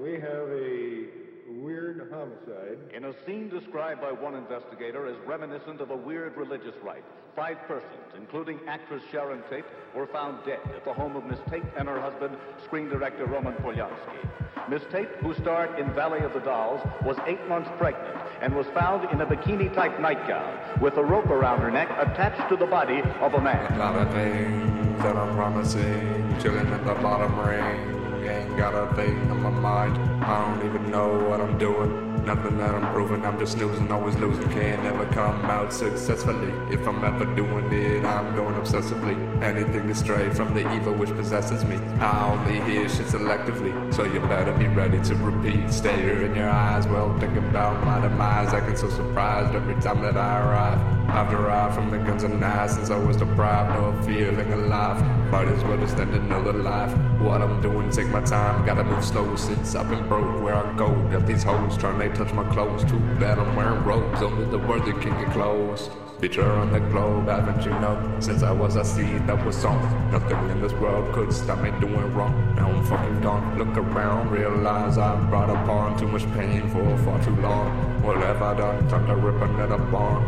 We have a weird homicide. In a scene described by one investigator as reminiscent of a weird religious rite, five persons, including actress Sharon Tate, were found dead at the home of Miss Tate and her husband, screen director Roman Polanski. Miss Tate, who starred in Valley of the Dolls, was eight months pregnant and was found in a bikini-type nightgown with a rope around her neck attached to the body of a man. A lot of things that I'm promising, chilling in the bottom ring. Ain't got a thing on my mind. I don't even know what I'm doing. Nothing that I'm proving, I'm just snoozing, always losing. Can't ever come out successfully. If I'm ever doing it, I'm going obsessively. Anything to stray from the evil which possesses me. I only hear shit selectively, so you better be ready to repeat. Stare in your eyes, well, think about my demise. I get so surprised every time that I arrive. I've derived from the guns and knives since I was deprived of feeling alive. Might as well extend another life. What I'm doing, take my time, gotta move slow since I've been broke where I go. Got these hoes trying to touch my clothes. Too bad I'm wearing robes, only the worthy can get close. Feature on the globe, haven't you know? Since I was a seed that was sown, nothing in this world could stop me doing wrong. Now I'm fucking gone. Look around, realize I've brought upon too much pain for far too long. What have I done? Time to rip another bond.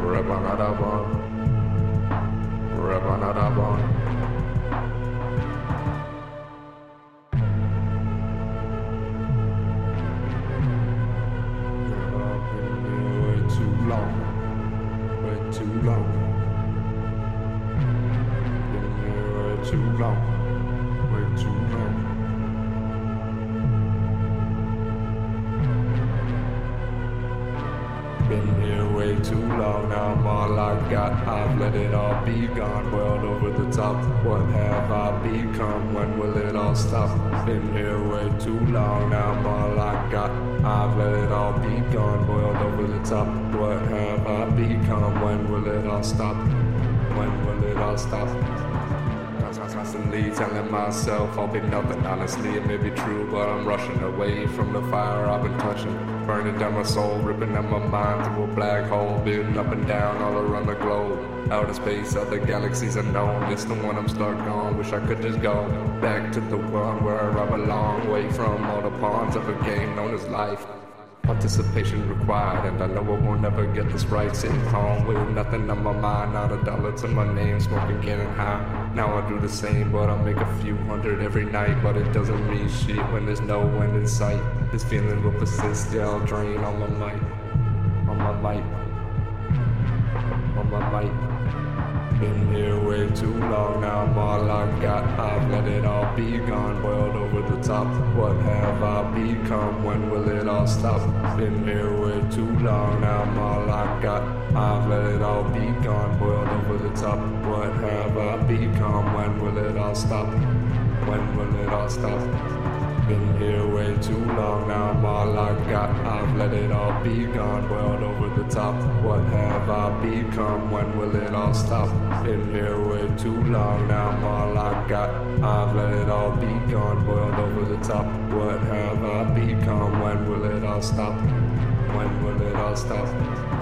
Rip another bond. Rip another bond. Long. Been here way too long. Way too long. Been here way too long now, I'm all I got. I've let it all be gone, world over the top. What have I become? When will it all stop? Been here way too long now, I'm all I got. I've let it all be gone, boiled over the top. What stop? When will it all stop? Constantly telling myself I'll be nothing. Honestly, it may be true, but I'm rushing away from the fire I've been touching. Burning down my soul, ripping out my mind through a black hole, building up and down all around the globe. Outer space, other galaxies unknown. It's the one I'm stuck on. Wish I could just go back to the one where I belong, away from all the pawns of a game known as life. Participation required, and I know I won't ever get this right. Sitting home with nothing on my mind, not a dollar to my name, smoking, getting high. Now I do the same, but I make a few hundred every night. But it doesn't mean shit when there's no end in sight. This feeling will persist, yeah, I'll drain all my might, on my might, on my might. Been here way too long now, all I got. I've let it all be gone, boiled over the top. What have I become? When will it all stop? Been here way too long now, all I got. I've let it all be gone, boiled over the top. What have I become? When will it all stop? When will it all stop? Been here way too long now, all I got. I've let it all be gone, boiled over the top. What have I become? When will it all stop? Been here way too long now, all I got. I've let it all be gone, boiled over the top. What have I become? When will it all stop? When will it all stop?